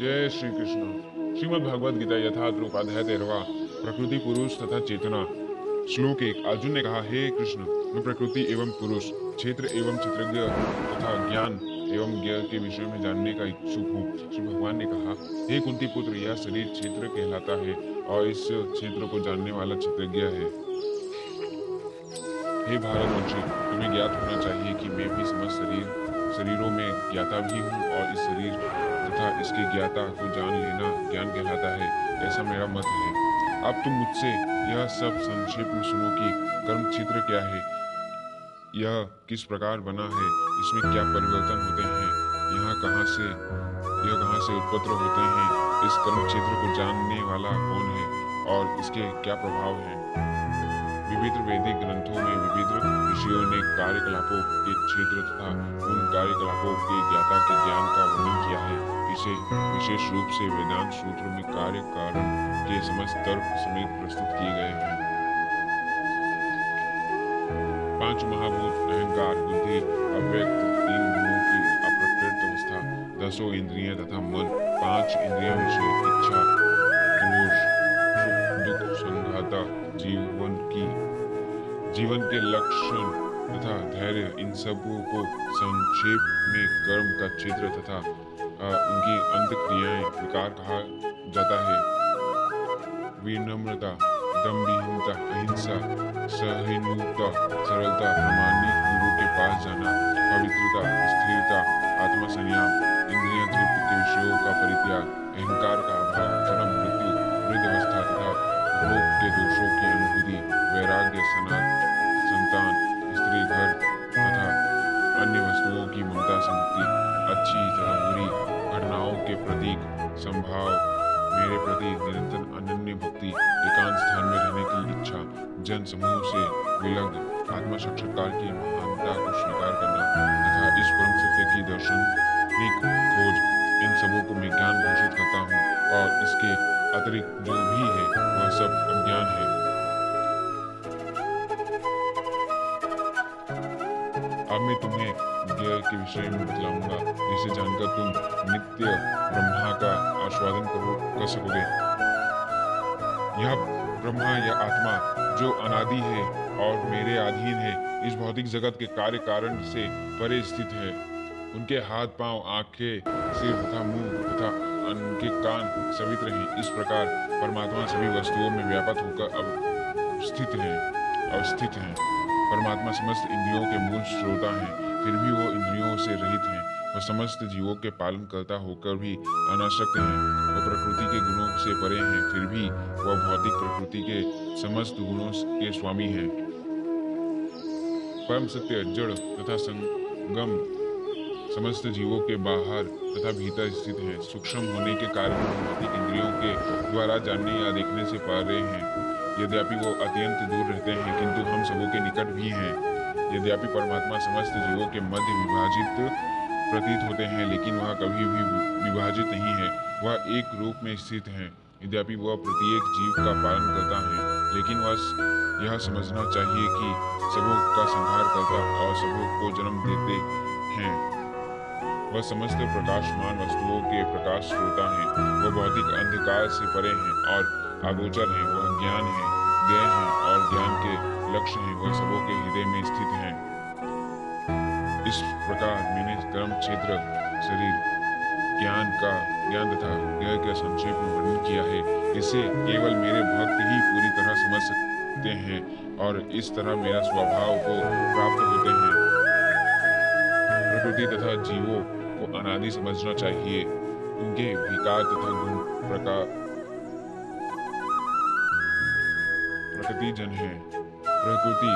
जय श्री कृष्ण श्रीमद् भगवद गीता यथार्थ रूप अध्याय तेरवा प्रकृति, पुरुष तथा चेतना। श्लोक एक, अर्जुन ने कहा, हे कृष्ण, मैं प्रकृति एवं पुरुष, क्षेत्र एवं चित्रज्ञ तथा ज्ञान एवं ज्ञ के विषय में जानने का इच्छुक हूँ। श्री भगवान ने कहा, हे कुंती पुत्र, यह शरीर क्षेत्र कहलाता है और इस क्षेत्र को जानने वाला क्षेत्रज्ञ है। हे भारतवंशी, तुम्हें ज्ञात होना चाहिए कि मैं भी समस्त शरीर, शरीरों में ज्ञाता भी हूँ और इस शरीर तथा इसके ज्ञाता को जान लेना ज्ञान कहलाता है, ऐसा मेरा मत है। अब तुम मुझसे यह सब संक्षेप में सुनो कि कर्म क्षेत्र क्या है। यह किस प्रकार बना है, इसमें क्या परिवर्तन होते हैं, यहाँ कहाँ से, यह कहाँ से उत्पत्र होते हैं, इस कर्म क्षेत्र को जानने वाला कौन है और इसके क्या प्रभाव है। विविध वैदिक ग्रंथों में विविध ऋषियों ने कार्यकलापों के क्षेत्र तथा उन कार्यकलापों के ज्ञाता के ज्ञान का वर्णन किया है। इसे विशेष रूप से वेदांत सूत्र में कार्य कारण के समस्त तर्क समेत प्रस्तुत किए गए हैं। पाँच महाभूत अहंकार, बुद्धि, अव्यक्त तीन गुणों की अप्रकृत अवस्था, दसों इंद्रियाँ तथा मन, पाँच इंद्रियों विषय, इच्छा दोष दुख, संघाता जीवन की, जीवन के लक्षण तथा धैर्य, इन सबको संक्षेप में कर्म का चित्र तथा उनकी अंत क्रियाएँ विकार कहा जाता है। विनम्रता दम्भिहीनता अहिंसा सहिष्णुता सरलता प्रामाणिक गुरु के पास जाना, पवित्रता, स्थिरता आत्मा संयम इंद्रिया तृप्त के विषयों का परित्याग, अहंकार का अभाव, जन्म, मृत्यु वृद्ध अवस्था तथा रोग के दोषों की अनुभूति, वैराग्य सनात संतान, स्त्री, घर तथा अन्य वस्तुओं की ममता से मुक्ति अच्छी तथा घटनाओं के प्रतीक, संभाव, मेरे प्रति निरंतर अनन्य भक्ति, एकांत स्थान में रहने की इच्छा जन समूह से विलग आत्मा साक्षात्कार की महानता को स्वीकार करना, तथा इस परम सत्य की दर्शनिक खोज, इन सबों को मैं ज्ञान घोषित करता हूँ, और इसके अतिरिक्त जो भी है, वह सब अज्ञान है। अब मैं तुम्हें ज्ञ के विषय में बतलाऊँगा जिसे जानकर तुम नित्य ब्रह्मा का आस्वादन करो कर सकोगे यह ब्रह्मा या आत्मा जो अनादि है और मेरे अधीन है, इस भौतिक जगत के कार्य कारण से परे स्थित है। उनके हाथ, पाँव, आँखें, सिर तथा मुँह तथा उनके कान सवित्र हैं। इस प्रकार परमात्मा सभी वस्तुओं में व्यापक होकर अब स्थित है, अवस्थित है। परमात्मा समस्त इंद्रियों के मूल श्रोता हैं। फिर भी वो इंद्रियों से रहित हैं। वह समस्त जीवों के पालन करता होकर भी अनाशक्त हैं। वह प्रकृति के गुणों से परे हैं, फिर भी वह भौतिक प्रकृति के समस्त गुणों के स्वामी हैं। परम सत्य जड़ तथा संगम समस्त जीवों के बाहर तथा भीतर स्थित है। सूक्ष्म होने के कारण भौतिक इंद्रियों के द्वारा जानने या देखने से पा रहे हैं। यद्यपि वो अत्यंत दूर रहते हैं, किंतु हम सबों के निकट भी हैं। यद्यपि परमात्मा समस्त जीवों के मध्य विभाजित प्रतीत होते हैं, लेकिन वह कभी भी विभाजित नहीं है। वह एक रूप में स्थित है। यद्यपि वह प्रत्येक जीव का पालन करता है, लेकिन वह यह समझना चाहिए कि सबों का संहार करता और सबों को जन्म देते हैं। वह समस्त प्रकाशमान वस्तुओं के प्रकाश श्रोता है। वह भौतिक अंधकार से परे हैं और अगोचर है। वह ज्ञान है ज्ञ है और ज्ञान के लक्ष्य है। वह सबों के इस प्रकार मैंने कर्म क्षेत्र, शरीर, ज्ञान का, ज्ञान तथा ज्ञ का संक्षेप में वर्णन किया है। इसे केवल मेरे भक्त ही पूरी तरह समझ सकते हैं और इस तरह मेरा स्वभाव को प्राप्त होते हैं। प्रकृति तथा जीवों को अनादि समझना चाहिए। उनके विकार तथा गुण प्रकार प्रकृति जन है। प्रकृति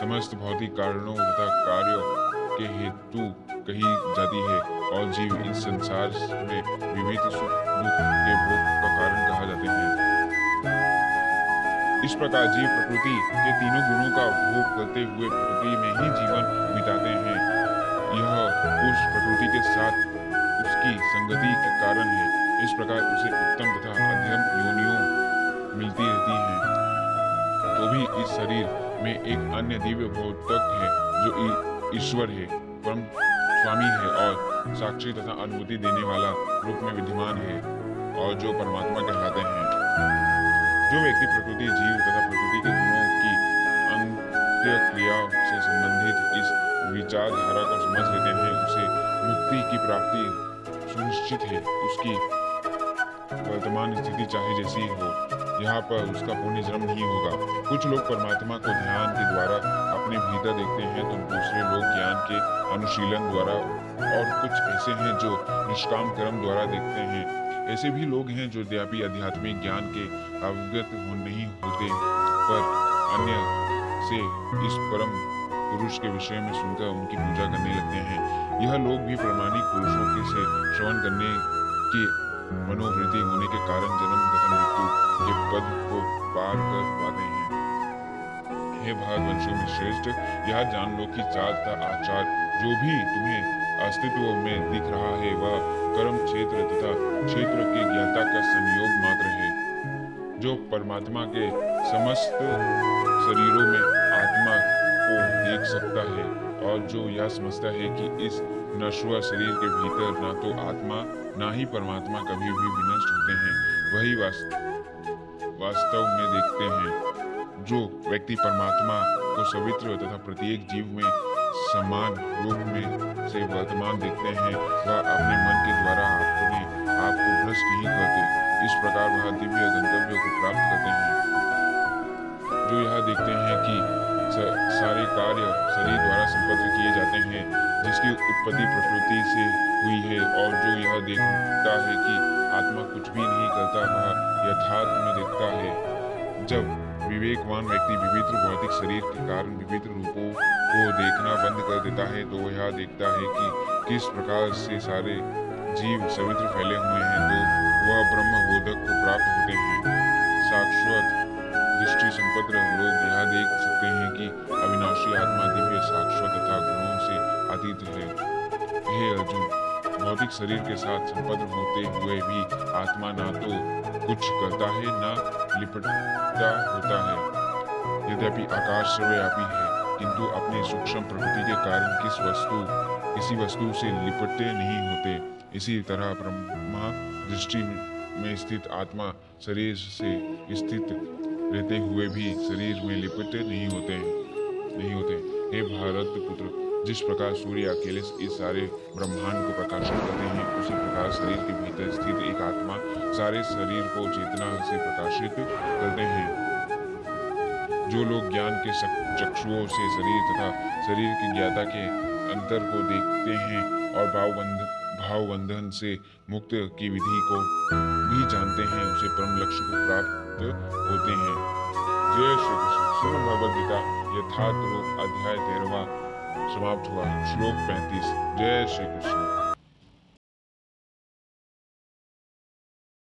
समस्त भौतिक कारणों तथा कार्यों के हेतु कही जाती है और जीव इस संसार में विविध सुख दुख के भोग का कारण कहा जाते हैं। इस प्रकार जीव प्रकृति के तीनों गुणों का भोग करते हुए प्रकृति में ही जीवन बिताते हैं। यह उस प्रकृति के साथ उसकी संगति के कारण है। इस प्रकार उसे उत्तम तथा अध्यम योनियों मिलती रहती हैं। तो भी इस शरीर में एक अन्य दिव्य भौतक है, जो ईश्वर है, परम स्वामी है और साक्षी तथा अनुभूति देने वाला रूप में विद्यमान है और जो परमात्मा कहलाते हैं। जो व्यक्ति प्रकृति, जीव तथा प्रकृति के गुणों की अंत्य क्रिया से संबंधित इस विचारधारा को समझ लेते हैं, उसे मुक्ति की प्राप्ति सुनिश्चित है। उसकी वर्तमान स्थिति चाहे जैसी हो यहाँ पर उसका पुण्य जन्म नहीं होगा। कुछ लोग परमात्मा को ध्यान के द्वारा अपने भीतर देखते हैं तो दूसरे लोग ज्ञान के अनुशीलन द्वारा और कुछ ऐसे हैं जो निष्काम कर्म द्वारा देखते हैं। ऐसे भी लोग हैं जो व्यापी आध्यात्मिक ज्ञान के अवगत नहीं होते, पर अन्य से इस परम पुरुष के विषय में सुनकर उनकी पूजा करने लगते हैं। यह लोग भी प्रमाणिक पुरुषों के से श्रवण करने की मनोवृत्ति होने के कारण जन्म तथा मृत्यु के पद को पार कर पाते हैं। हे भारतवंशियों में श्रेष्ठ, यह जान लो कि चार तथा आचार, जो भी तुम्हें अस्तित्व में दिख रहा है, वह कर्म क्षेत्र तथा क्षेत्र के ज्ञाता का संयोग मात्र है, जो परमात्मा के समस्त शरीरों में आत्मा को देख सकता है और जो यह समझता है कि इस नश्वर शरीर के भीतर, ना तो आत्मा, ना ही परमात्मा कभी भी विनष्ट होते हैं। वही वास्तव में देखते हैं, जो व्यक्ति परमात्मा को सवित्र तथा प्रत्येक जीव में समान रूप में से वर्तमान देखते हैं, वह अपने मन के द्वारा अपने आप को भ्रष्ट नहीं करते। इस प्रकार वह दिव्य गंतव्य को प्राप्त करते हैं। जो यह देखते हैं कि सारे कार्य शरीर द्वारा संपन्न किए जाते हैं जिसकी उत्पत्ति प्रकृति से हुई है और जो यह देखता है कि आत्मा कुछ भी नहीं करता, वह यथार्थ में देखता है। जब विवेकवान व्यक्ति विविध भौतिक शरीर के कारण विविध रूपों को देखना बंद कर देता है तो यह देखता है कि किस प्रकार से सारे जीव सवित्र फैले हुए हैं तो वह ब्रह्म बोधक को प्राप्त होते हैं। शाश्वत दृष्टि संपत्र लोग यह देख सकते हैं कि अविनाशी आत्मा दिव्य शाश्वत तथा गुणों से अतीत है। हे अर्जुन, भौतिक शरीर के साथ संबद्ध होते हुए भी आत्मा ना तो कुछ करता है, ना लिपटता होता है। यद्यपि आकाश सर्वव्यापी है, किंतु अपने सूक्ष्म प्रकृति के कारण किस वस्तु, किसी वस्तु से लिपटते नहीं होते। इसी तरह ब्रह्मा दृष्टि में स्थित आत्मा शरीर से स्थित रहते हुए भी शरीर में लिपटे नहीं होते नहीं होते। हे भारत पुत्र, जिस प्रकार सूर्य अकेले इस सारे ब्रह्मांड को प्रकाशित करते हैं, उसी प्रकार शरीर के भीतर स्थित एक आत्मा सारे शरीर को चेतना से प्रकाशित करते हैं। जो लोग ज्ञान के चक्षुओं से शरीर तथा शरीर की ज्ञाता के अंतर को देखते हैं और भावबंध, भावबंधन से मुक्त की विधि को भी जानते हैं उसे परम लक्ष्य को प्राप्त होते हैं। जय श्री कृष्ण। श्रीमद भगवद गीता, यथार्थ रूप अध्याय तेरवा समाप्त हुआ। श्लोक पैंतीस। जय श्री कृष्ण।